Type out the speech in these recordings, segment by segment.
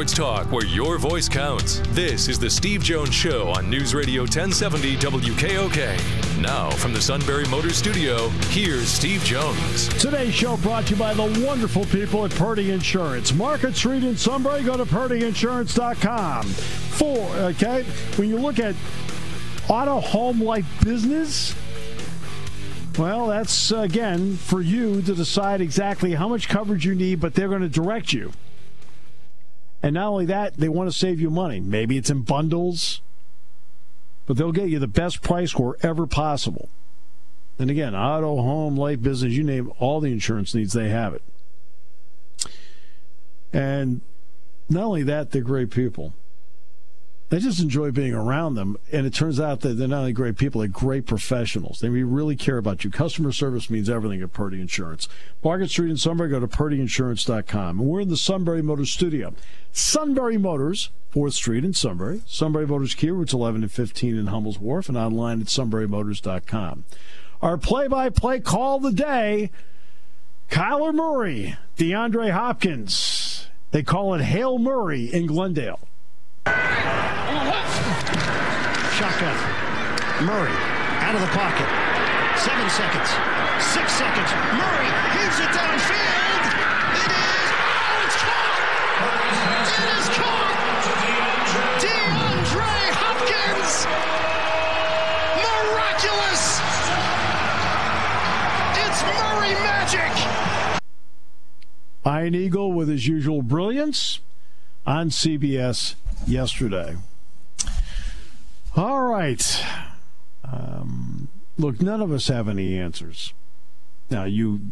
Sports talk where your voice counts. This is the Steve Jones Show on News Radio 1070 WKOK. Now, from the Sunbury Motor Studio, here's Steve Jones. Today's show brought to you by the wonderful people at Purdy Insurance. Market Street in Sunbury, go to purdyinsurance.com. For, okay, when you look at auto, home, life, business, well, that's again for you to decide exactly how much coverage you need, but they're going to direct you. And not only that, they want to save you money. Maybe it's in bundles, but they'll get you the best price wherever possible. And again, auto, home, life, business, you name all the insurance needs, they have it. And not only that, they're great people. I just enjoy being around them. And it turns out that they're not only great people, they're great professionals. They really care about you. Customer service means everything at Purdy Insurance. Market Street in Sunbury, go to purdyinsurance.com. And we're in the Sunbury Motors studio. Sunbury Motors, 4th Street in Sunbury. Sunbury Motors Kia, routes 11 and 15 in Hummel's Wharf, and online at sunburymotors.com. Our play by play call the day Kyler Murray, DeAndre Hopkins. They call it Hail Murray in Glendale. Shotgun. Murray out of the pocket. Seven seconds. Six seconds. Murray heaves it downfield. It is. Oh, it's caught. It is caught. DeAndre Hopkins. Miraculous. It's Murray magic. Ian Eagle with his usual brilliance on CBS yesterday. All right. Um, look, none of us have any answers. Now, you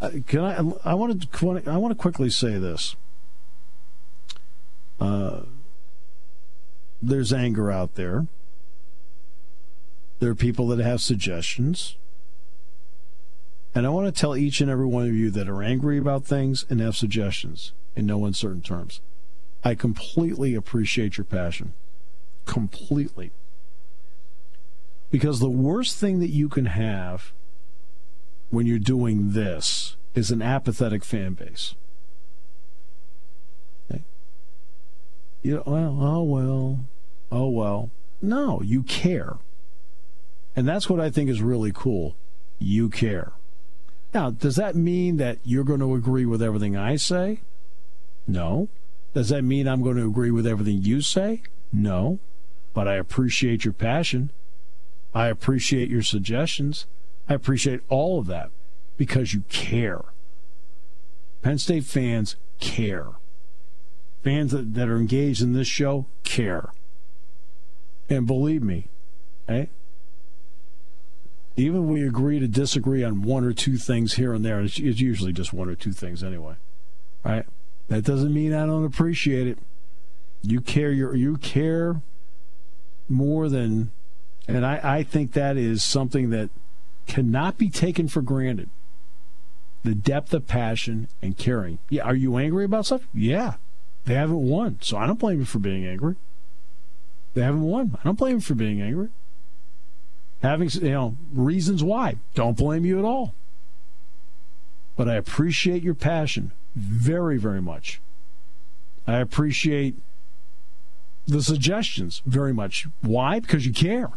uh, can I? I want to. I want to quickly say this. Uh, there's anger out there. There are people that have suggestions. And I want to tell each and every one of you that are angry about things and have suggestions in no uncertain terms. I completely appreciate your passion. Completely. Because the worst thing that you can have when you're doing this is an apathetic fan base. You know, well, oh well, oh well. No, you care. And that's what I think is really cool. You care. Now, does that mean that you're going to agree with everything I say? No. Does that mean I'm going to agree with everything you say? No. But I appreciate your passion. I appreciate your suggestions. I appreciate all of that because you care. Penn State fans care. Fans that, that are engaged in this show care. And believe me, eh? Even we agree to disagree on one or two things here and there, it's, it's usually just one or two things anyway, right? That doesn't mean I don't appreciate it. You care your you care more than and I, I think that is something that cannot be taken for granted. The depth of passion and caring. Yeah, are you angry about stuff? Yeah. They haven't won, so I don't blame you for being angry. They haven't won. I don't blame you for being angry. Having you know reasons why, don't blame you at all. But I appreciate your passion very, very much. I appreciate the suggestions very much. Why? Because you care.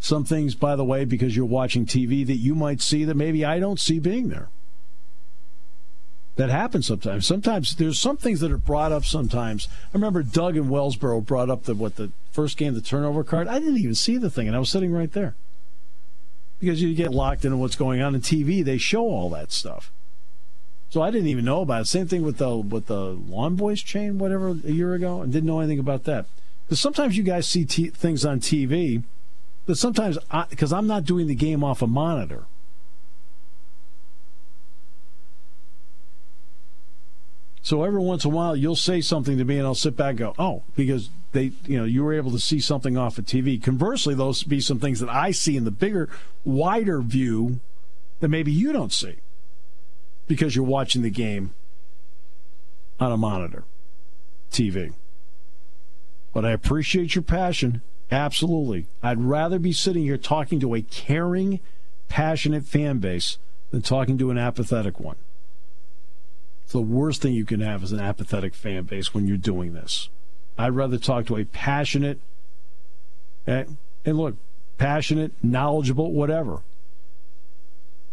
Some things, by the way, because you're watching TV that you might see that maybe I don't see being there. That happens sometimes. Sometimes there's some things that are brought up sometimes. I remember Doug in Wellsboro brought up the what the first game, the turnover card. I didn't even see the thing, and I was sitting right there. Because you get locked into what's going on in TV, they show all that stuff. So I didn't even know about it. Same thing with the with the Lawn Boys chain, whatever, a year ago, and didn't know anything about that. Because sometimes you guys see t- things on TV, but sometimes because I'm not doing the game off a monitor. So every once in a while, you'll say something to me, and I'll sit back and go, "Oh," because they, you know, you were able to see something off of TV. Conversely, those be some things that I see in the bigger, wider view that maybe you don't see because you're watching the game on a monitor, TV. But I appreciate your passion. Absolutely. I'd rather be sitting here talking to a caring, passionate fan base than talking to an apathetic one. It's the worst thing you can have is an apathetic fan base when you're doing this. I'd rather talk to a passionate, eh, and look, passionate, knowledgeable, whatever.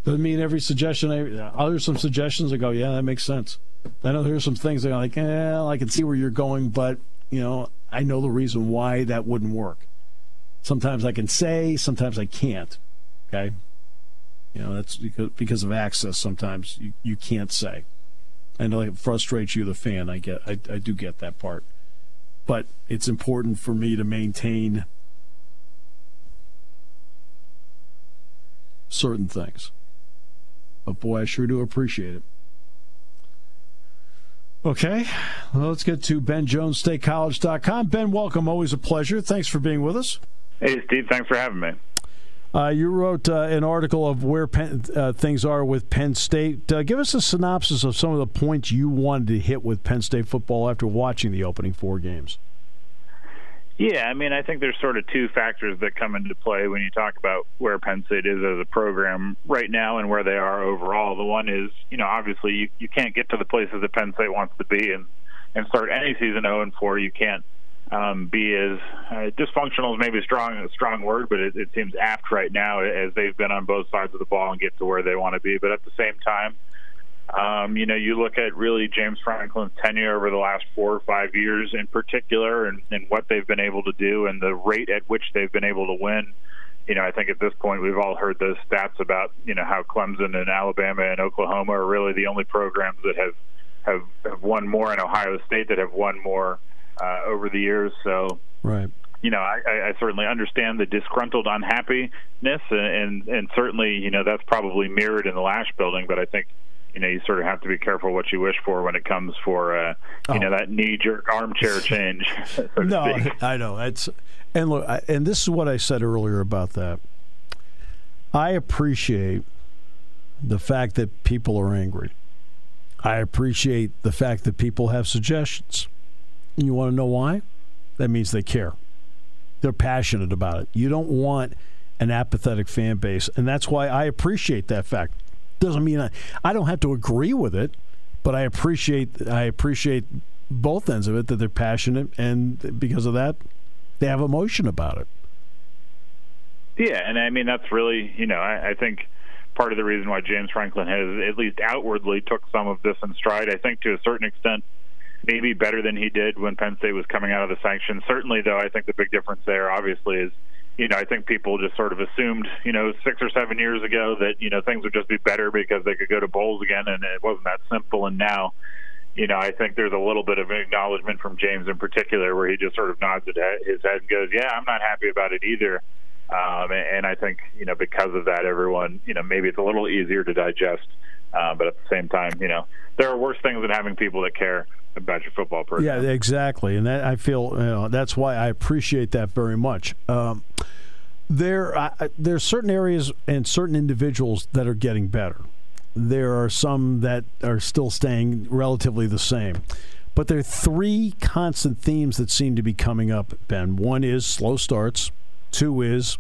Doesn't mean every suggestion. I, there's some suggestions I go, yeah, that makes sense. I know there's some things that are like, eh, I can see where you're going, but you know, I know the reason why that wouldn't work. Sometimes I can say, sometimes I can't. Okay, you know that's because because of access. Sometimes you, you can't say. I know it frustrates you, the fan. I get, I, I do get that part, but it's important for me to maintain certain things. But boy, I sure do appreciate it. Okay, well, let's get to BenJonesStateCollege.com. Ben, welcome. Always a pleasure. Thanks for being with us. Hey, Steve. Thanks for having me. Uh, you wrote uh, an article of where Penn, uh, things are with Penn State. Uh, give us a synopsis of some of the points you wanted to hit with Penn State football after watching the opening four games. Yeah, I mean, I think there's sort of two factors that come into play when you talk about where Penn State is as a program right now and where they are overall. The one is, you know, obviously you, you can't get to the places that Penn State wants to be and and start any season 0 and 4. You can't um, be as uh, dysfunctional is maybe a strong a strong word, but it, it seems apt right now as they've been on both sides of the ball and get to where they want to be. But at the same time, um, you know, you look at really James Franklin's tenure over the last four or five years in particular and, and what they've been able to do and the rate at which they've been able to win. You know, I think at this point we've all heard those stats about, you know, how Clemson and Alabama and Oklahoma are really the only programs that have, have, have won more in Ohio State that have won more uh, over the years. So, right you know, I, I certainly understand the disgruntled unhappiness, and, and and certainly, you know, that's probably mirrored in the Lasch building. But I think you know you sort of have to be careful what you wish for when it comes for uh, you oh. know that knee jerk armchair change. So no, I know it's and look, I, and this is what I said earlier about that. I appreciate the fact that people are angry. I appreciate the fact that people have suggestions. You want to know why? That means they care. They're passionate about it. You don't want an apathetic fan base, and that's why I appreciate that fact doesn't mean I, I don't have to agree with it, but I appreciate I appreciate both ends of it that they're passionate and because of that they have emotion about it. Yeah, and I mean that's really you know I, I think part of the reason why James Franklin has at least outwardly took some of this in stride. I think to a certain extent maybe better than he did when Penn State was coming out of the sanctions. Certainly, though, I think the big difference there obviously is you know, I think people just sort of assumed, you know, six or seven years ago that, you know, things would just be better because they could go to bowls again, and it wasn't that simple. And now, you know, I think there's a little bit of acknowledgement from James in particular where he just sort of nods his head and goes, yeah, I'm not happy about it either. Um, and I think, you know, because of that, everyone, you know, maybe it's a little easier to digest. But at the same time, you know, there are worse things than having people that care about your football program. Yeah, exactly, and that I feel you know, that's why I appreciate that very much. Um, there, uh, there are certain areas and certain individuals that are getting better. There are some that are still staying relatively the same. But there are three constant themes that seem to be coming up, Ben. One is slow starts, two is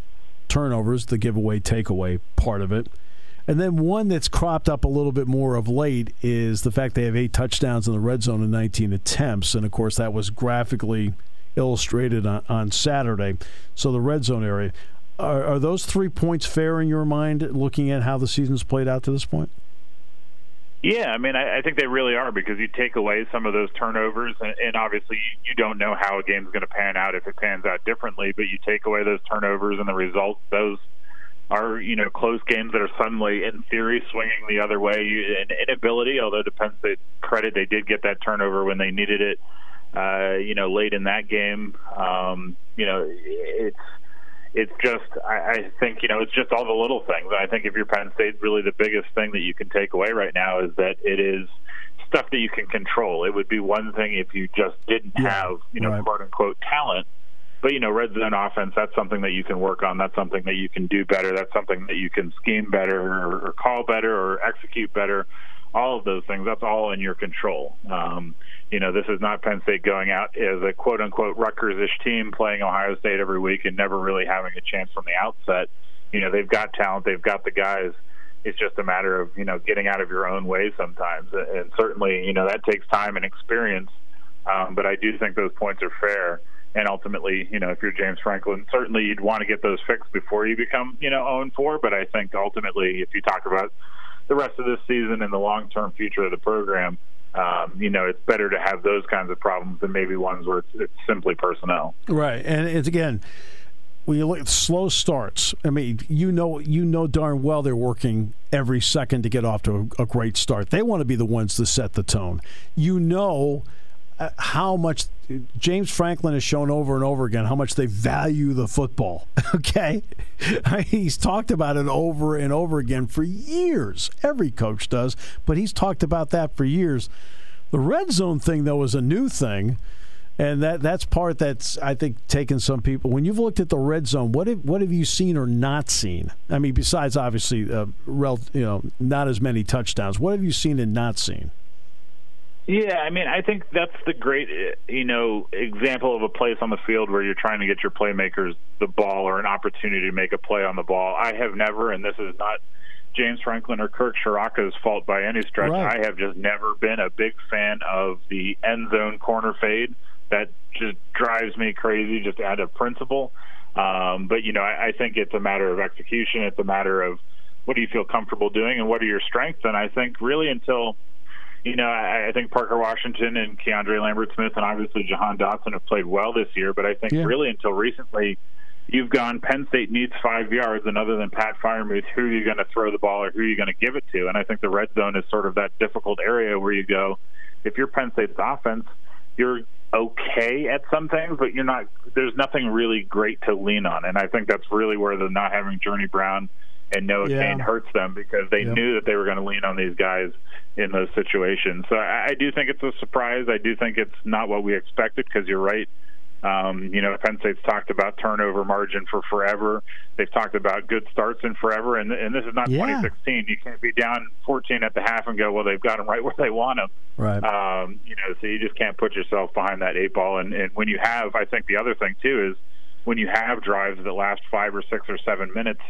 turnovers, the giveaway takeaway part of it. And then one that's cropped up a little bit more of late is the fact they have eight touchdowns in the red zone in 19 attempts. And of course, that was graphically illustrated on, on Saturday. So the red zone area. Are, are, those three points fair in your mind, looking at how the season's played out to this point? Yeah, I mean, I, I think they really are because you take away some of those turnovers, and, and obviously you, you don't know how a game's going to pan out if it pans out differently. But you take away those turnovers and the results; those are you know close games that are suddenly, in theory, swinging the other way. You, an inability, although depends the credit they did get that turnover when they needed it. Uh, you know, late in that game, um, you know, it's it's just I, I think you know it's just all the little things. And I think if you're Penn State, really the biggest thing that you can take away right now is that it is stuff that you can control. It would be one thing if you just didn't have, you know, right. quote unquote talent. But you know, red zone offense, that's something that you can work on. That's something that you can do better. That's something that you can scheme better or, or call better or execute better. All of those things, that's all in your control. Um, you know, this is not Penn State going out as a quote unquote Rutgers-ish team playing Ohio State every week and never really having a chance from the outset. You know, they've got talent, they've got the guys. It's just a matter of you know getting out of your own way sometimes, and certainly you know that takes time and experience. Um, but I do think those points are fair. And ultimately, you know, if you're James Franklin, certainly you'd want to get those fixed before you become, you know, 0 4. But I think ultimately, if you talk about the rest of this season and the long term future of the program, um, you know, it's better to have those kinds of problems than maybe ones where it's, it's simply personnel. Right, and it's again when you look at slow starts. I mean, you know, you know darn well they're working every second to get off to a, a great start. They want to be the ones to set the tone. You know uh, how much James Franklin has shown over and over again how much they value the football. Okay, he's talked about it over and over again for years. Every coach does, but he's talked about that for years. The red zone thing, though, is a new thing. And that that's part that's I think taken some people. When you've looked at the red zone, what have what have you seen or not seen? I mean, besides obviously, uh, rel, you know, not as many touchdowns. What have you seen and not seen? Yeah, I mean, I think that's the great, you know, example of a place on the field where you're trying to get your playmakers the ball or an opportunity to make a play on the ball. I have never, and this is not James Franklin or Kirk Ciarrocca's fault by any stretch. Right. I have just never been a big fan of the end zone corner fade. That just drives me crazy, just out of principle. Um, but you know, I, I think it's a matter of execution. It's a matter of what do you feel comfortable doing and what are your strengths. And I think really until you know, I, I think Parker Washington and Keandre Lambert Smith and obviously Jahan Dotson have played well this year, but I think Yeah. really until recently, you've gone Penn State needs five yards, and other than Pat Freiermuth, who are you going to throw the ball or who are you going to give it to? And I think the red zone is sort of that difficult area where you go, if you're Penn State's offense, you're okay at some things, but you're not. There's nothing really great to lean on, and I think that's really where the not having Journey Brown and Noah Yeah. Cain hurts them because they Yep. knew that they were going to lean on these guys in those situations. So I, I do think it's a surprise. I do think it's not what we expected because you're right. Um, you know, Penn State's talked about turnover margin for forever. They've talked about good starts in forever, and and this is not Yeah. 2016. You can't be down 14 at the half and go, well, they've got them right where they want them. Right. Um, you know, so you just can't put yourself behind that eight ball. And, and when you have, I think the other thing too is when you have drives that last five or six or seven minutes,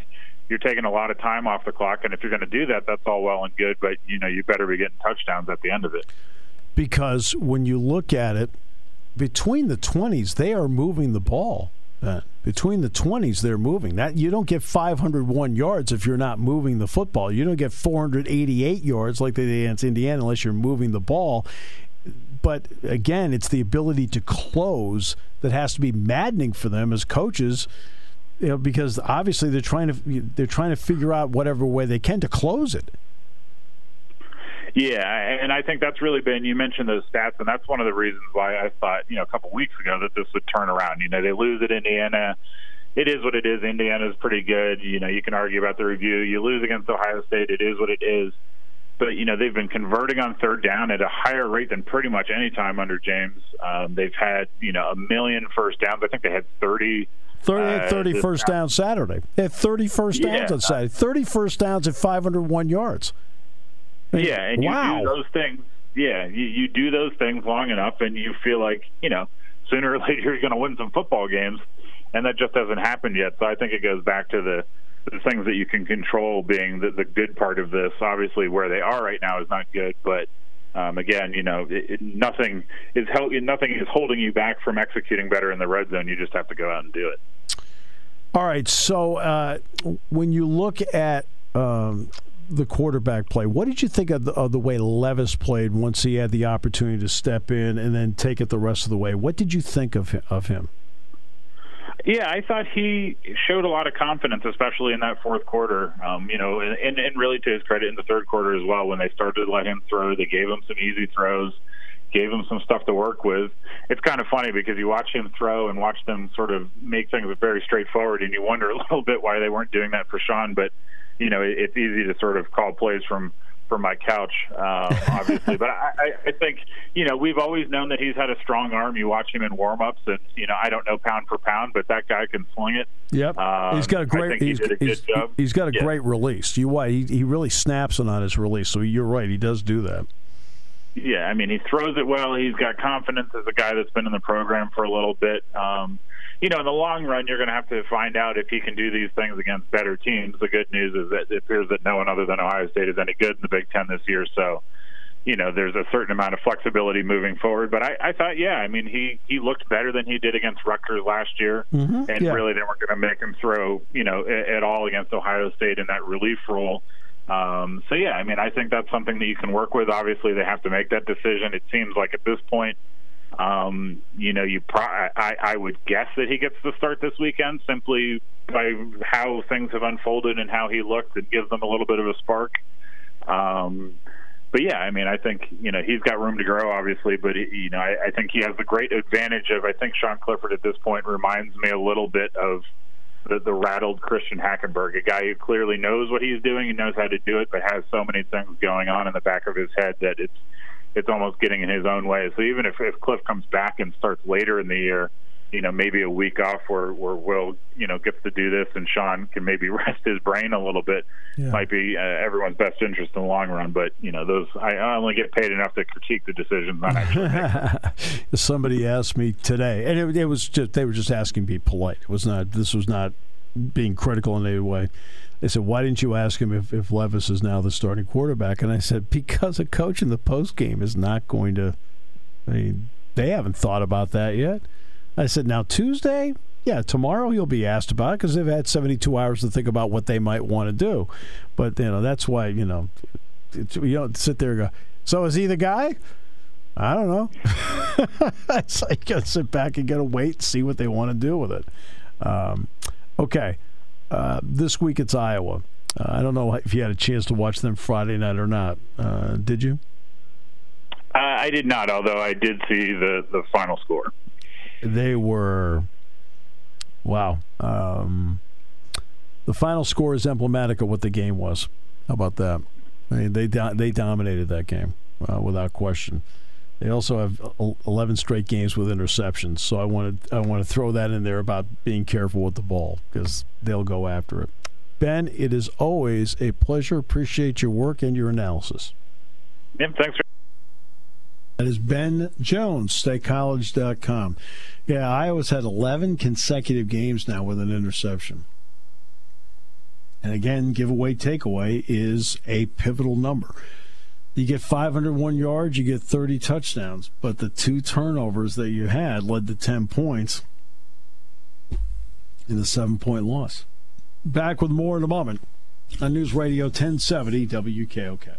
you're taking a lot of time off the clock. And if you're going to do that, that's all well and good, but you know, you better be getting touchdowns at the end of it. because when you look at it, between the twenties, they are moving the ball. Ben. Between the twenties, they're moving. That you don't get 501 yards if you're not moving the football. You don't get 488 yards like they did against Indiana unless you're moving the ball. But again, it's the ability to close that has to be maddening for them as coaches. You know, because obviously they're trying to they're trying to figure out whatever way they can to close it. Yeah, and I think that's really been. You mentioned those stats, and that's one of the reasons why I thought, you know, a couple weeks ago that this would turn around. You know, they lose at Indiana. It is what it is. Indiana's pretty good. You know, you can argue about the review. You lose against Ohio State. It is what it is. But you know, they've been converting on third down at a higher rate than pretty much any time under James. Um, they've had you know a million first downs. I think they had thirty. 30, Uh, 30 first down Saturday. They had 30 first downs on Saturday. 30 first downs at 501 yards. I mean, Yeah, and you wow. do those things. Yeah, you, you do those things long enough, and you feel like you know sooner or later you're going to win some football games, and that just hasn't happened yet. So I think it goes back to the the things that you can control being the, the good part of this. Obviously, where they are right now is not good, but um, again, you know, it, it, nothing is hel- nothing is holding you back from executing better in the red zone. You just have to go out and do it. All right. So uh, when you look at um, the quarterback play, what did you think of the, of the way Levis played once he had the opportunity to step in and then take it the rest of the way? What did you think of of him? Yeah, I thought he showed a lot of confidence, especially in that fourth quarter. Um, you know, and, and really to his credit in the third quarter as well, when they started to let him throw, they gave him some easy throws, gave him some stuff to work with. It's kind of funny because you watch him throw and watch them sort of make things very straightforward, and you wonder a little bit why they weren't doing that for Sean. But you know, it, it's easy to sort of call plays from from my couch, um, obviously. but I, I think you know we've always known that he's had a strong arm. You watch him in warm-ups, and you know I don't know pound for pound, but that guy can swing it. Yep, um, he's got a great. He's, he he's, he's got a yeah. great release. You why he he really snaps it on his release. So you're right, he does do that. Yeah, I mean he throws it well. He's got confidence as a guy that's been in the program for a little bit. Um, you know, in the long run, you're going to have to find out if he can do these things against better teams. The good news is that it appears that no one other than Ohio State is any good in the Big Ten this year. So, you know, there's a certain amount of flexibility moving forward. But I, I thought, yeah, I mean, he he looked better than he did against Rutgers last year, mm-hmm, and yeah. really they weren't going to make him throw, you know, at all against Ohio State in that relief role. Um, so yeah, I mean, I think that's something that you can work with. Obviously, they have to make that decision. It seems like at this point um, you know, you pro- I, I would guess that he gets the start this weekend simply by how things have unfolded and how he looked. It gives them a little bit of a spark. Um, but yeah, I mean, I think you know he's got room to grow, obviously. But he, you know, I, I think he has the great advantage of. I think Sean Clifford at this point reminds me a little bit of the, the rattled Christian Hackenberg, a guy who clearly knows what he's doing and knows how to do it, but has so many things going on in the back of his head that it's it's almost getting in his own way. So even if, if Cliff comes back and starts later in the year, you know, maybe a week off where, where Will, you know, gets to do this and Sean can maybe rest his brain a little bit yeah. might be uh, everyone's best interest in the long run. But, you know, those, I, only get paid enough to critique the decisions, not actually Somebody asked me today, and it, it was just, they were just asking to be polite. It was not, this was not being critical in any way. They said, "Why didn't you ask him if, if Levis is now the starting quarterback?" And I said, "Because a coach in the post game is not going to. I mean, they haven't thought about that yet." I said, "Now Tuesday, yeah, tomorrow he'll be asked about it because they've had 72 hours to think about what they might want to do." But you know, that's why you know, you don't sit there and go, "So is he the guy?" I don't know. it's like you got to sit back and got to wait and see what they want to do with it. Um, okay. Uh, this week it's Iowa. Uh, I don't know if you had a chance to watch them Friday night or not. Uh, did you? Uh, I did not, although I did see the, the final score. They were, wow. Um, the final score is emblematic of what the game was. How about that? I mean, they they dominated that game uh, without question. They also have 11 straight games with interceptions, so I want to I want to throw that in there about being careful with the ball because they'll go after it. Ben, it is always a pleasure. Appreciate your work and your analysis. Yep, thanks. That is Ben Jones, statecollege.com. Yeah, Iowa's had 11 consecutive games now with an interception. And again, giveaway takeaway is a pivotal number. You get 501 yards, you get 30 touchdowns, but the two turnovers that you had led to 10 points in a seven point loss. Back with more in a moment on News Radio 1070 WKOK.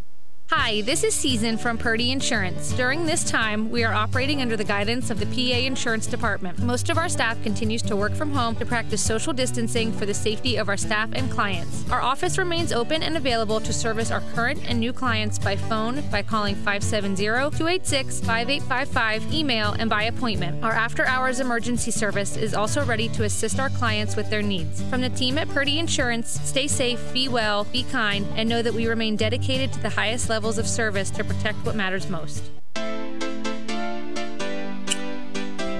Hi, this is Season from Purdy Insurance. During this time, we are operating under the guidance of the PA Insurance Department. Most of our staff continues to work from home to practice social distancing for the safety of our staff and clients. Our office remains open and available to service our current and new clients by phone by calling 570-286-5855, email, and by appointment. Our after-hours emergency service is also ready to assist our clients with their needs. From the team at Purdy Insurance, stay safe, be well, be kind, and know that we remain dedicated to the highest level levels of service to protect what matters most.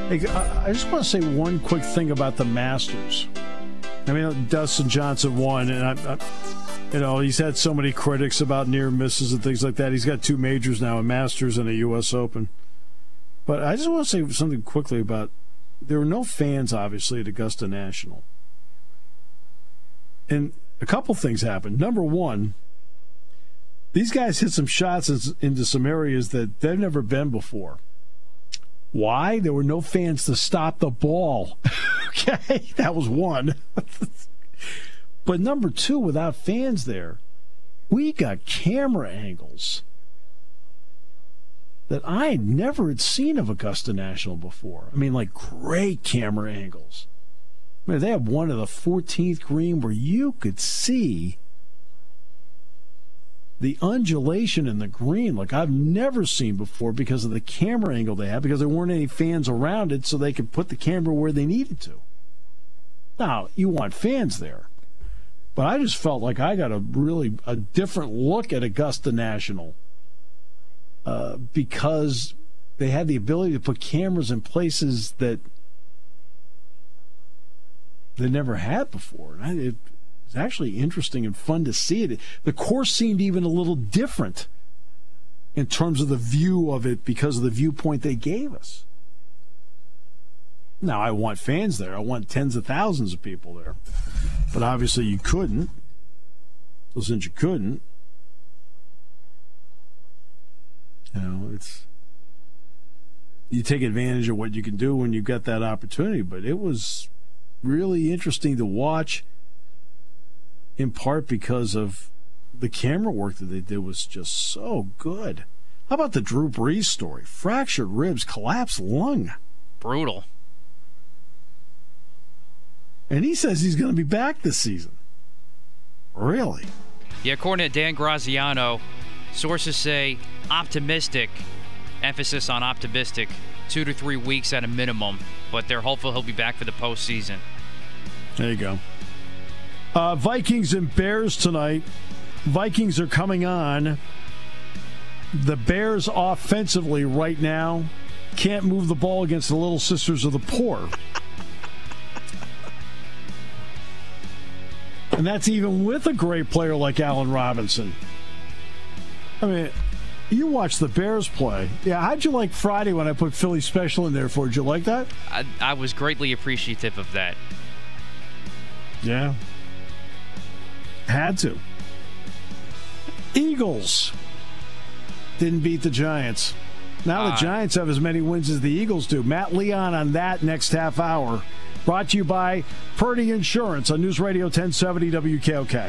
Hey, I just want to say one quick thing about the Masters. I mean, Dustin Johnson won, and I, I, you know he's had so many critics about near misses and things like that. He's got two majors now, a Masters and a U.S. Open. But I just want to say something quickly about there were no fans, obviously, at Augusta National, and a couple things happened. Number one, these guys hit some shots into some areas that they've never been before. Why? There were no fans to stop the ball. okay, that was one. but number two, without fans there, we got camera angles that I never had seen of Augusta National before. I mean, like great camera angles. I mean, they have one of the 14th green where you could see the undulation in the green like I've never seen before because of the camera angle they had because there weren't any fans around it so they could put the camera where they needed to. Now, you want fans there. But I just felt like I got a really a different look at Augusta National uh, because they had the ability to put cameras in places that they never had before. And it was actually interesting and fun to see it. The course seemed even a little different in terms of the view of it because of the viewpoint they gave us. Now, I want fans there. I want tens of thousands of people there. But obviously, you couldn't. So, since you couldn't, you know, it's. You take advantage of what you can do when you get that opportunity. But it was really interesting to watch, in part because of the camera work that they did was just so good. How about the Drew Brees story? Fractured ribs, collapsed lung. Brutal. And he says he's going to be back this season. Really? Yeah, according to Dan Graziano, sources say optimistic, emphasis on optimistic, two to three weeks at a minimum, but they're hopeful he'll be back for the postseason. There you go. Uh, Vikings and Bears tonight. Vikings are coming on. The Bears offensively right now can't move the ball against the Little Sisters of the Poor. And that's even with a great player like Allen Robinson. I mean, you watch the Bears play. Yeah, how'd you like Friday when I put Philly Special in there for? Did you like that? I, I was greatly appreciative of that. Yeah. Had to. Eagles didn't beat the Giants. Now the Uh, Giants have as many wins as the Eagles do. Matt Leon on that next half hour. Brought to you by Purdy Insurance on News Radio 1070 WKOK.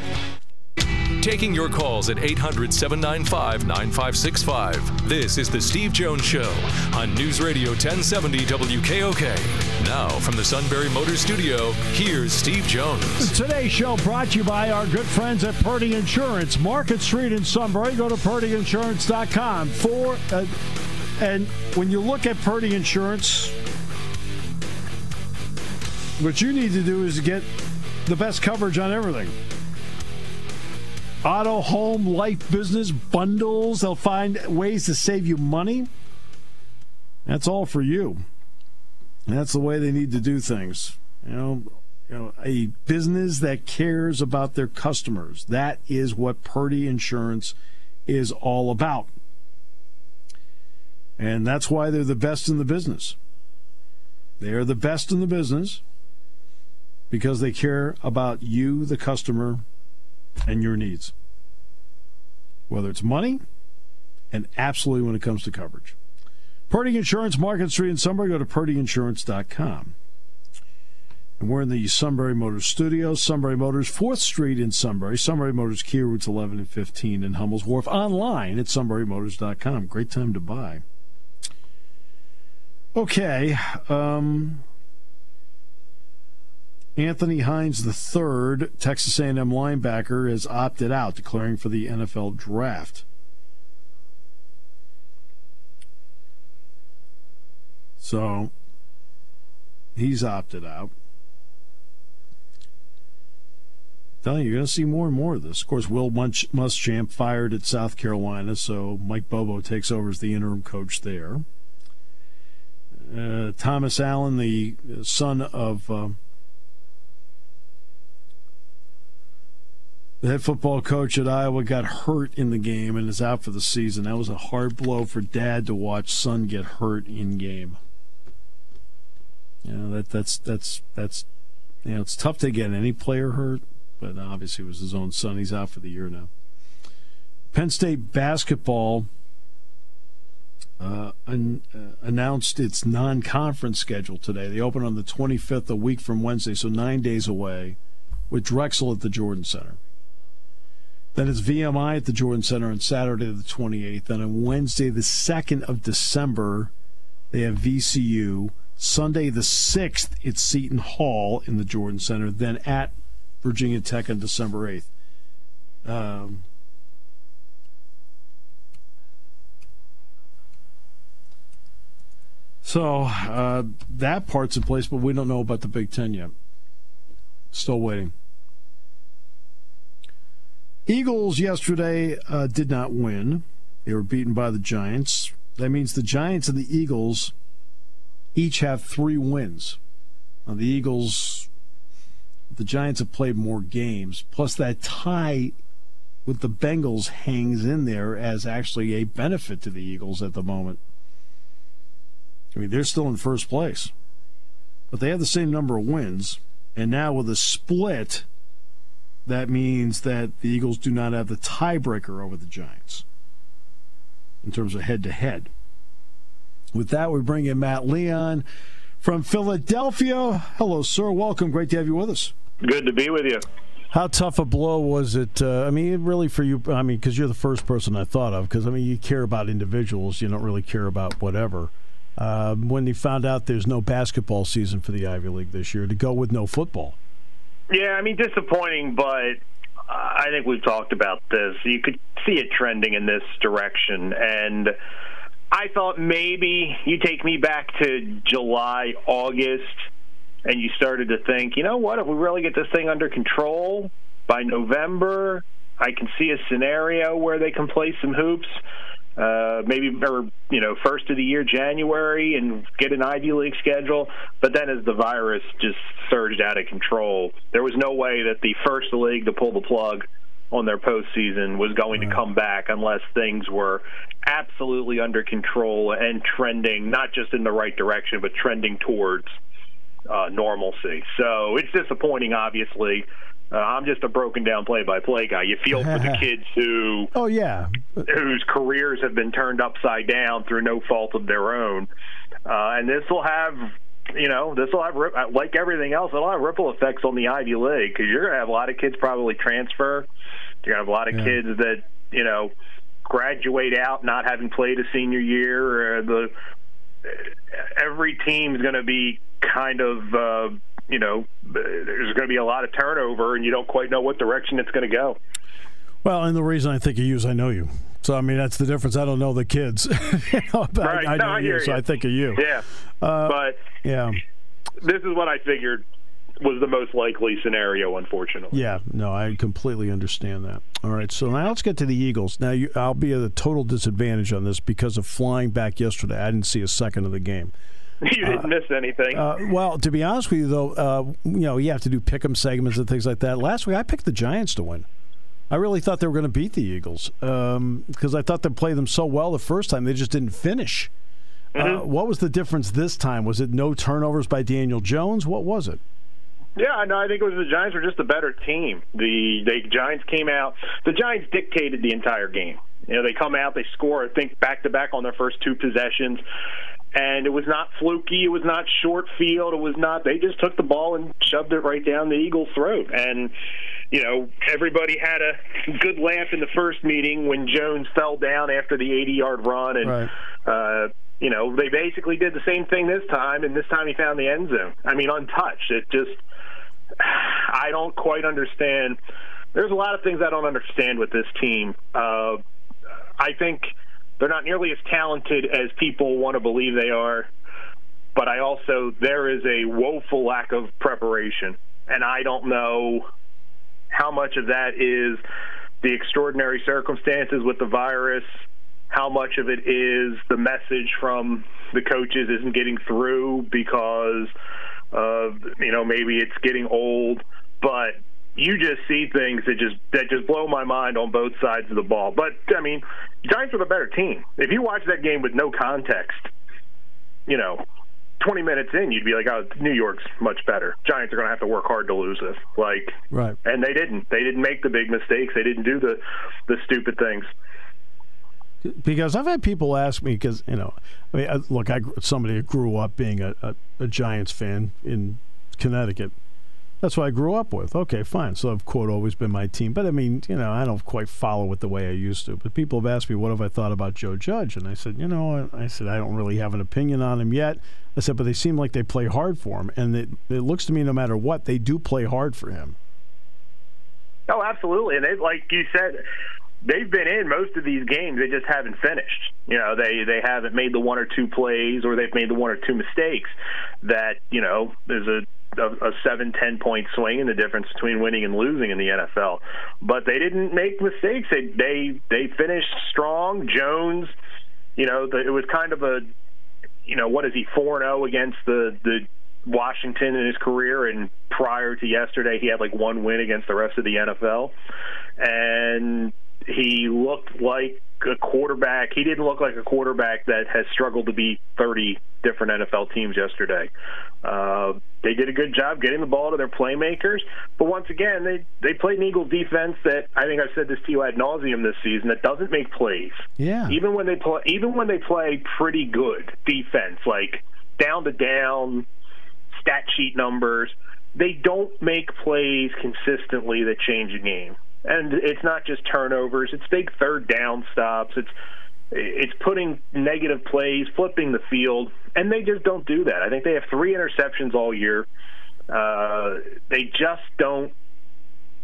Taking your calls at 800 795 9565. This is The Steve Jones Show on News Radio 1070 WKOK. Now, from the Sunbury Motor Studio, here's Steve Jones. Today's show brought to you by our good friends at Purdy Insurance, Market Street in Sunbury. Go to purdyinsurance.com for uh, and when you look at Purdy Insurance, what you need to do is get the best coverage on everything. Auto, home, life, business, bundles. They'll find ways to save you money. That's all for you. That's the way they need to do things. You know, you know, a business that cares about their customers. That is what Purdy Insurance is all about. And that's why they're the best in the business. They are the best in the business because they care about you, the customer, and your needs. Whether it's money and absolutely when it comes to coverage. Purdy Insurance, Market Street in Sunbury. Go to purdyinsurance.com. And we're in the Sunbury Motors Studios. Sunbury Motors, 4th Street in Sunbury. Sunbury Motors, Kia routes 11 and 15 in Hummel's Wharf. Online at sunburymotors.com. Great time to buy. Okay. Um, Anthony Hines III, Texas A&M linebacker, has opted out, declaring for the NFL draft. So he's opted out. telling you, you're going to see more and more of this. Of course, Will Munch- Muschamp fired at South Carolina, so Mike Bobo takes over as the interim coach there. Uh, Thomas Allen, the son of uh, the head football coach at Iowa, got hurt in the game and is out for the season. That was a hard blow for dad to watch son get hurt in game. You know that that's that's that's you know it's tough to get any player hurt, but obviously it was his own son. He's out for the year now. Penn State basketball uh, un, uh, announced its non-conference schedule today. They open on the 25th, a week from Wednesday, so nine days away, with Drexel at the Jordan Center. Then it's VMI at the Jordan Center on Saturday the 28th, and on Wednesday the 2nd of December, they have VCU. Sunday the 6th, it's Seton Hall in the Jordan Center. Then at Virginia Tech on December 8th. Um, so uh, that part's in place, but we don't know about the Big Ten yet. Still waiting. Eagles yesterday uh, did not win. They were beaten by the Giants. That means the Giants and the Eagles each have three wins. Now, the Eagles, the Giants have played more games. Plus, that tie with the Bengals hangs in there as actually a benefit to the Eagles at the moment. I mean, they're still in first place, but they have the same number of wins. And now with a split, that means that the Eagles do not have the tiebreaker over the Giants in terms of head to head. With that, we bring in Matt Leon from Philadelphia. Hello, sir. Welcome. Great to have you with us. Good to be with you. How tough a blow was it? Uh, I mean, really for you. I mean, because you're the first person I thought of. Because I mean, you care about individuals. You don't really care about whatever. Uh, when you found out there's no basketball season for the Ivy League this year, to go with no football. Yeah, I mean, disappointing, but I think we've talked about this. You could see it trending in this direction, and I thought maybe you take me back to July, August, and you started to think, you know what, if we really get this thing under control by November, I can see a scenario where they can play some hoops. Uh, maybe or you know first of the year January and get an Ivy League schedule. But then as the virus just surged out of control, there was no way that the first league to pull the plug on their postseason was going to come back unless things were absolutely under control and trending not just in the right direction but trending towards uh, normalcy. So it's disappointing, obviously. Uh, I'm just a broken down play by play guy. You feel for the kids who oh yeah whose careers have been turned upside down through no fault of their own, uh, and this will have you know this will have like everything else it'll have ripple effects on the Ivy League because you're gonna have a lot of kids probably transfer. You're gonna have a lot of yeah. kids that you know graduate out not having played a senior year. Or the every team's going to be kind of uh, you know, there's going to be a lot of turnover, and you don't quite know what direction it's going to go. Well, and the reason I think you is I know you. So I mean that's the difference. I don't know the kids. you know, right. I, I no, know I you, you, so I think of you. Yeah. Uh, but yeah, this is what I figured was the most likely scenario. Unfortunately. Yeah. No, I completely understand that. All right. So now let's get to the Eagles. Now you, I'll be at a total disadvantage on this because of flying back yesterday. I didn't see a second of the game. you didn't uh, miss anything. Uh, well, to be honest with you, though, uh, you know, you have to do pick 'em segments and things like that. Last week, I picked the Giants to win. I really thought they were going to beat the Eagles because um, I thought they played them so well the first time. They just didn't finish. Uh, mm-hmm. what was the difference this time? Was it no turnovers by Daniel Jones? What was it? Yeah, no, I think it was the Giants were just a better team. The the Giants came out. The Giants dictated the entire game. You know, they come out, they score, I think, back to back on their first two possessions and it was not fluky. It was not short field. It was not. They just took the ball and shoved it right down the Eagles' throat. And you know, everybody had a good laugh in the first meeting when Jones fell down after the 80-yard run, and right. uh, you know they basically did the same thing this time, and this time he found the end zone. I mean, untouched. It just, I don't quite understand. There's a lot of things I don't understand with this team. Uh, I think they're not nearly as talented as people want to believe they are. But I also, there is a woeful lack of preparation. And I don't know how much of that is the extraordinary circumstances with the virus, how much of it is the message from the coaches isn't getting through because of, you know, maybe it's getting old. But you just see things that just that just blow my mind on both sides of the ball. But I mean, Giants are the better team. If you watch that game with no context, you know, 20 minutes in, you'd be like, "Oh, New York's much better. Giants are going to have to work hard to lose this." Like, right? And they didn't. They didn't make the big mistakes. They didn't do the the stupid things. Because I've had people ask me, because you know, I mean, look, I somebody who grew up being a, a, a Giants fan in Connecticut that's what I grew up with. Okay, fine. So I've quote always been my team, but I mean, you know, I don't quite follow it the way I used to. But people have asked me, what have I thought about Joe Judge? And I said, you know, I said I don't really have an opinion on him yet. I said, but they seem like they play hard for him, and it, it looks to me, no matter what, they do play hard for him. Oh, absolutely. And they, like you said, they've been in most of these games. They just haven't finished. You know, they they haven't made the one or two plays, or they've made the one or two mistakes that you know there's a a, a seven, ten point swing in the difference between winning and losing in the NFL. But they didn't make mistakes. They they they finished strong. Jones, you know, the, it was kind of a, you know, what is he four zero oh against the the Washington in his career, and prior to yesterday, he had like one win against the rest of the NFL, and he looked like a quarterback. He didn't look like a quarterback that has struggled to beat 30 different NFL teams yesterday. Uh, they did a good job getting the ball to their playmakers, but once again, they they played an Eagles defense that I think I've said this to you ad nauseum this season that doesn't make plays. Yeah. Even when they play, even when they play pretty good defense, like down to down, stat sheet numbers, they don't make plays consistently that change a game and it's not just turnovers; it's big third down stops. It's it's putting negative plays, flipping the field, and they just don't do that. I think they have three interceptions all year. Uh, they just don't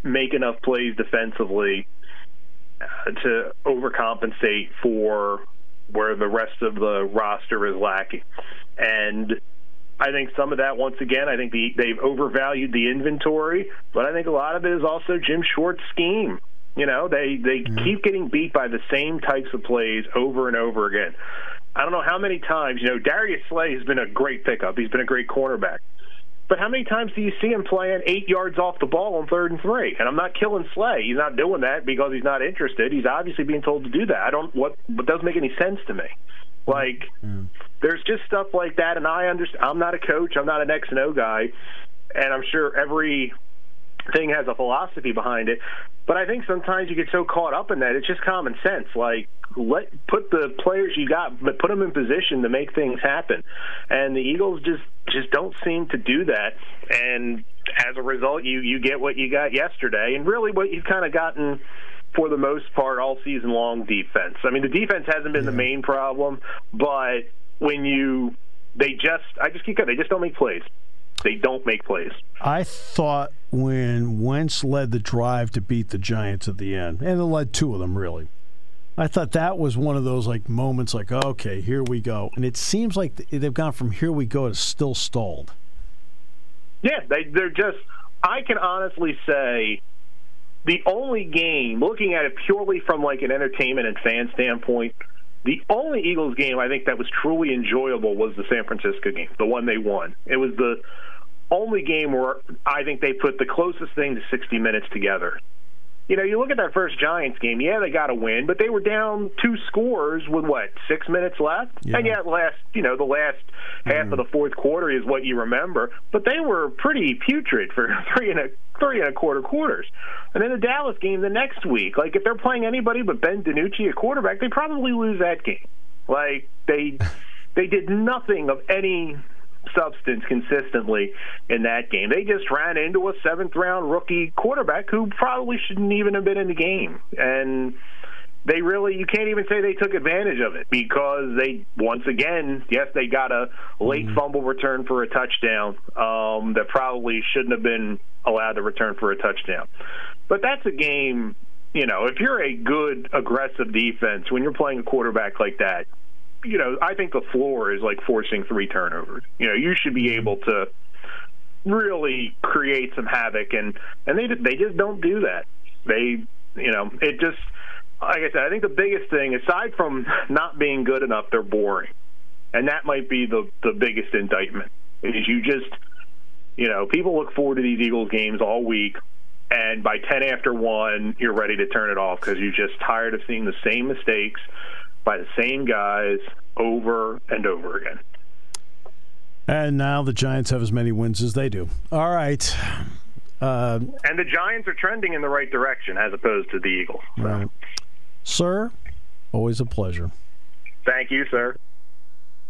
make enough plays defensively uh, to overcompensate for where the rest of the roster is lacking. And I think some of that, once again, I think the, they've overvalued the inventory, but I think a lot of it is also Jim Schwartz's scheme. You know, they they mm-hmm. keep getting beat by the same types of plays over and over again. I don't know how many times. You know, Darius Slay has been a great pickup. He's been a great cornerback. But how many times do you see him playing eight yards off the ball on third and three? And I'm not killing Slay. He's not doing that because he's not interested. He's obviously being told to do that. I don't what. What doesn't make any sense to me. Like, mm. there's just stuff like that, and I understand. I'm not a coach. I'm not an X and O guy, and I'm sure every thing has a philosophy behind it. But I think sometimes you get so caught up in that it's just common sense. Like let put the players you got, but put them in position to make things happen. And the Eagles just just don't seem to do that. And as a result, you you get what you got yesterday, and really what you've kind of gotten for the most part all season long defense. I mean, the defense hasn't been yeah. the main problem, but when you they just I just keep going, they just don't make plays. They don't make plays. I thought when Wentz led the drive to beat the Giants at the end, and it led two of them really. I thought that was one of those like moments, like okay, here we go, and it seems like they've gone from here we go to still stalled. Yeah, they, they're just. I can honestly say the only game, looking at it purely from like an entertainment and fan standpoint, the only Eagles game I think that was truly enjoyable was the San Francisco game, the one they won. It was the only game where I think they put the closest thing to 60 minutes together you know, you look at that first Giants game. Yeah, they got a win, but they were down two scores with what six minutes left, yeah. and yet last, you know, the last half mm. of the fourth quarter is what you remember. But they were pretty putrid for three and a three and a quarter quarters. And then the Dallas game the next week, like if they're playing anybody but Ben DiNucci at quarterback, they probably lose that game. Like they they did nothing of any substance consistently in that game. They just ran into a seventh round rookie quarterback who probably shouldn't even have been in the game. And they really you can't even say they took advantage of it because they once again yes they got a late mm-hmm. fumble return for a touchdown um, that probably shouldn't have been allowed to return for a touchdown but that's a game you know if you're a good aggressive defense when you're playing a quarterback like that you know, I think the floor is like forcing three turnovers. You know, you should be mm-hmm. able to really create some havoc, and and they they just don't do that. They, you know, it just like I said, I think the biggest thing, aside from not being good enough, they're boring, and that might be the the biggest indictment. Is you just, you know, people look forward to these Eagles games all week, and by ten after one, you're ready to turn it off because you're just tired of seeing the same mistakes by the same guys over and over again. And now the Giants have as many wins as they do. All right. Uh, and the Giants are trending in the right direction as opposed to the Eagles. So. Right. Sir, always a pleasure. Thank you, sir.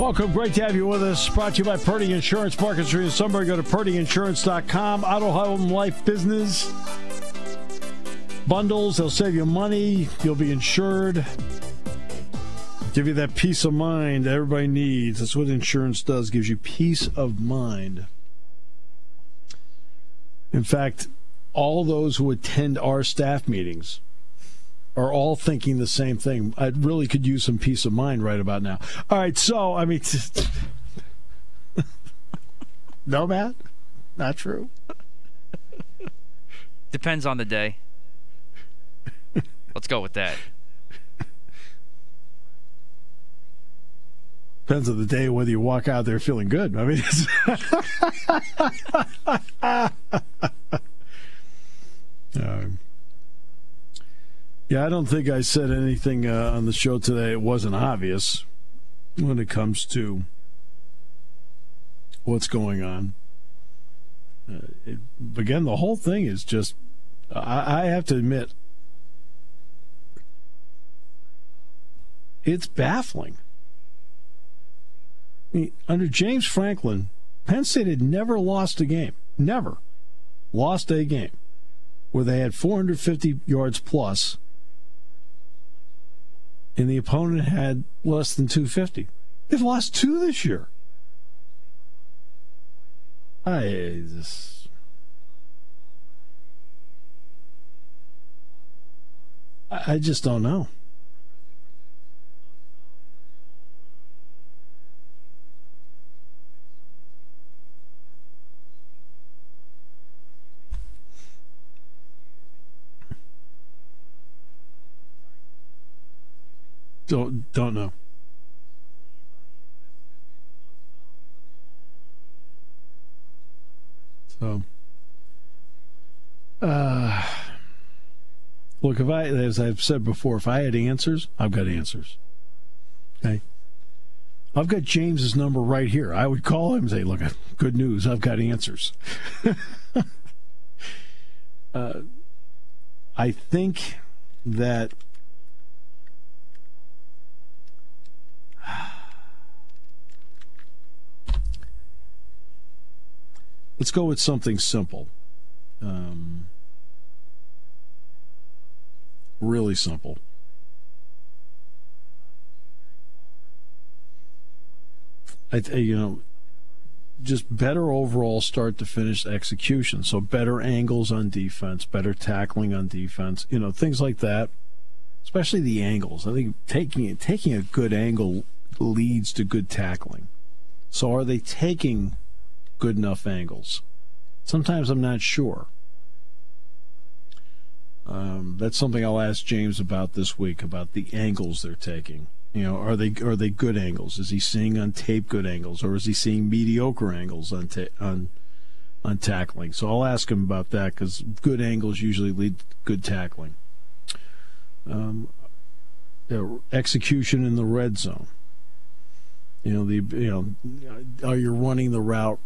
Welcome. Great to have you with us. Brought to you by Purdy Insurance Market Street in Sunbury. Go to purdyinsurance.com. Auto Home Life Business. Bundles. They'll save you money. You'll be insured. Give you that peace of mind that everybody needs. That's what insurance does. Gives you peace of mind. In fact, all those who attend our staff meetings are all thinking the same thing. I really could use some peace of mind right about now. All right, so I mean, no, Matt, not true. Depends on the day. Let's go with that. Depends on the day whether you walk out there feeling good. I mean, um, yeah, I don't think I said anything uh, on the show today. It wasn't obvious when it comes to what's going on. Uh, it, again, the whole thing is just, I, I have to admit, it's baffling. I mean, under James Franklin, Penn State had never lost a game. Never lost a game where they had 450 yards plus and the opponent had less than 250. They've lost two this year. I just. I just don't know. Don't don't know. So, uh, look, if I, as I've said before, if I had answers, I've got answers. Okay. I've got James's number right here. I would call him and say, "Look, good news. I've got answers." uh, I think that Let's go with something simple. Um, really simple. I, you know, just better overall start to finish execution. So better angles on defense, better tackling on defense. You know, things like that. Especially the angles. I think taking taking a good angle leads to good tackling. So are they taking good enough angles. Sometimes I'm not sure. Um, that's something I'll ask James about this week about the angles they're taking. You know, are they are they good angles? Is he seeing on tape good angles, or is he seeing mediocre angles on ta- on on tackling? So I'll ask him about that because good angles usually lead to good tackling. Um, execution in the red zone. You know the you know are you running the route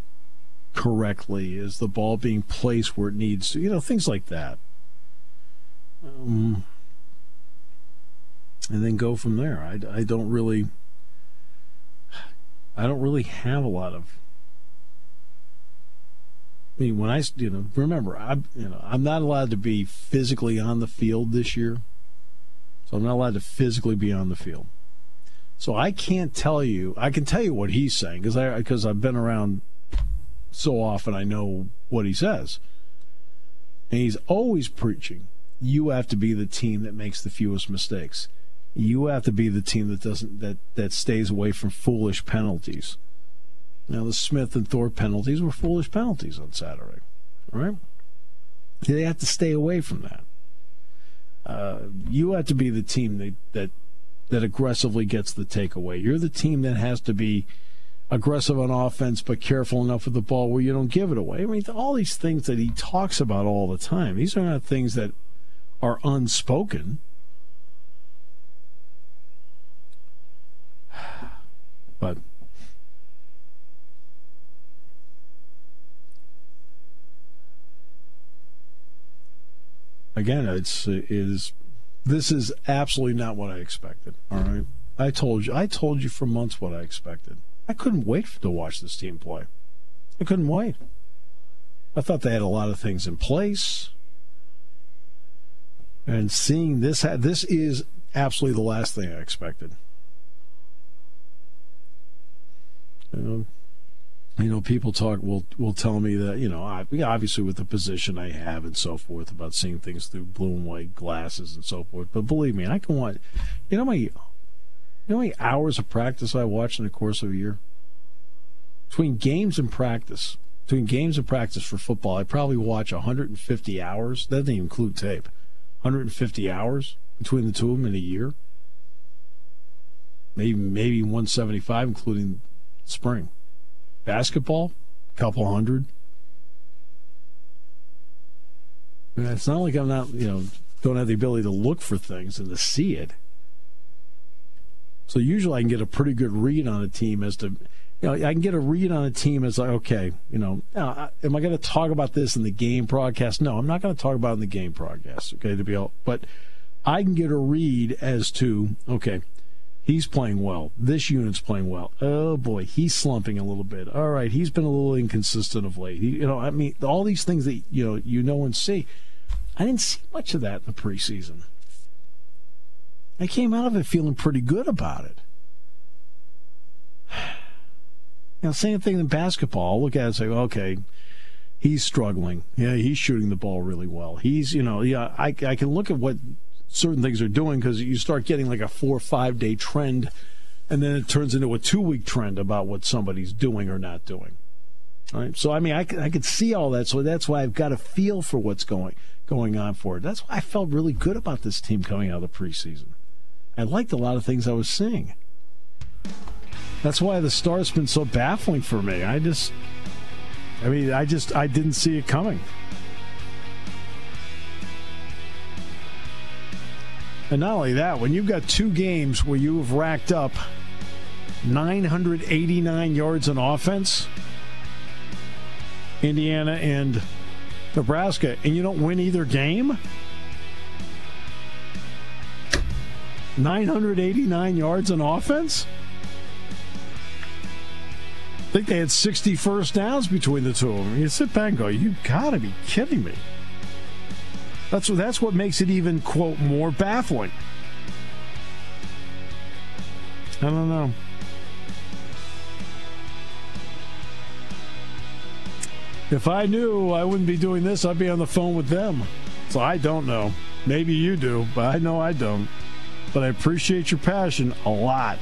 correctly? Is the ball being placed where it needs to? You know, things like that. Um, and then go from there. I, I don't really, I don't really have a lot of. I mean, when I you know remember I'm you know I'm not allowed to be physically on the field this year, so I'm not allowed to physically be on the field. So I can't tell you. I can tell you what he's saying because I because I've been around so often I know what he says. And he's always preaching you have to be the team that makes the fewest mistakes. You have to be the team that doesn't that that stays away from foolish penalties. Now the Smith and Thorpe penalties were foolish penalties on Saturday. Right? They have to stay away from that. uh, you have to be the team that, that that aggressively gets the takeaway. You're the team that has to be aggressive on offense, but careful enough with the ball where you don't give it away. I mean, all these things that he talks about all the time. These are not things that are unspoken. But again, it's it is this is absolutely not what I expected. All right, I told you, I told you for months what I expected. I couldn't wait to watch this team play. I couldn't wait. I thought they had a lot of things in place, and seeing this, this is absolutely the last thing I expected. You know, people talk will will tell me that you know, I, obviously with the position I have and so forth about seeing things through blue and white glasses and so forth. But believe me, I can watch. You know, my you know how many hours of practice I watch in the course of a year? Between games and practice, between games and practice for football, I probably watch 150 hours. That doesn't even include tape. 150 hours between the two of them in a year. Maybe maybe 175, including spring. Basketball, couple hundred. It's not like I'm not, you know, don't have the ability to look for things and to see it. So usually I can get a pretty good read on a team as to, you know, I can get a read on a team as like, okay, you know, am I going to talk about this in the game broadcast? No, I'm not going to talk about it in the game broadcast. Okay, to be all, but I can get a read as to, okay, He's playing well. This unit's playing well. Oh boy, he's slumping a little bit. All right, he's been a little inconsistent of late. He, you know, I mean, all these things that you know you know and see. I didn't see much of that in the preseason. I came out of it feeling pretty good about it. Know, same thing in basketball. I'll look at it and say, okay, he's struggling. Yeah, he's shooting the ball really well. He's, you know, yeah, I, I can look at what certain things are doing because you start getting like a four or five day trend and then it turns into a two week trend about what somebody's doing or not doing. All right. So I mean, I, I could see all that. So that's why I've got a feel for what's going going on for it. That's why I felt really good about this team coming out of the preseason. I liked a lot of things I was seeing. That's why the start's been so baffling for me. I just, I mean, I just I didn't see it coming. And not only that, when you've got two games where you have racked up 989 yards in offense, Indiana and Nebraska, and you don't win either game? 989 yards in offense? I think they had 60 first downs between the two of them. You sit back and go, you gotta be kidding me. That's what, that's what makes it even, quote, more baffling. I don't know. If I knew I wouldn't be doing this, I'd be on the phone with them. So I don't know. Maybe you do, but I know I don't. But I appreciate your passion a lot.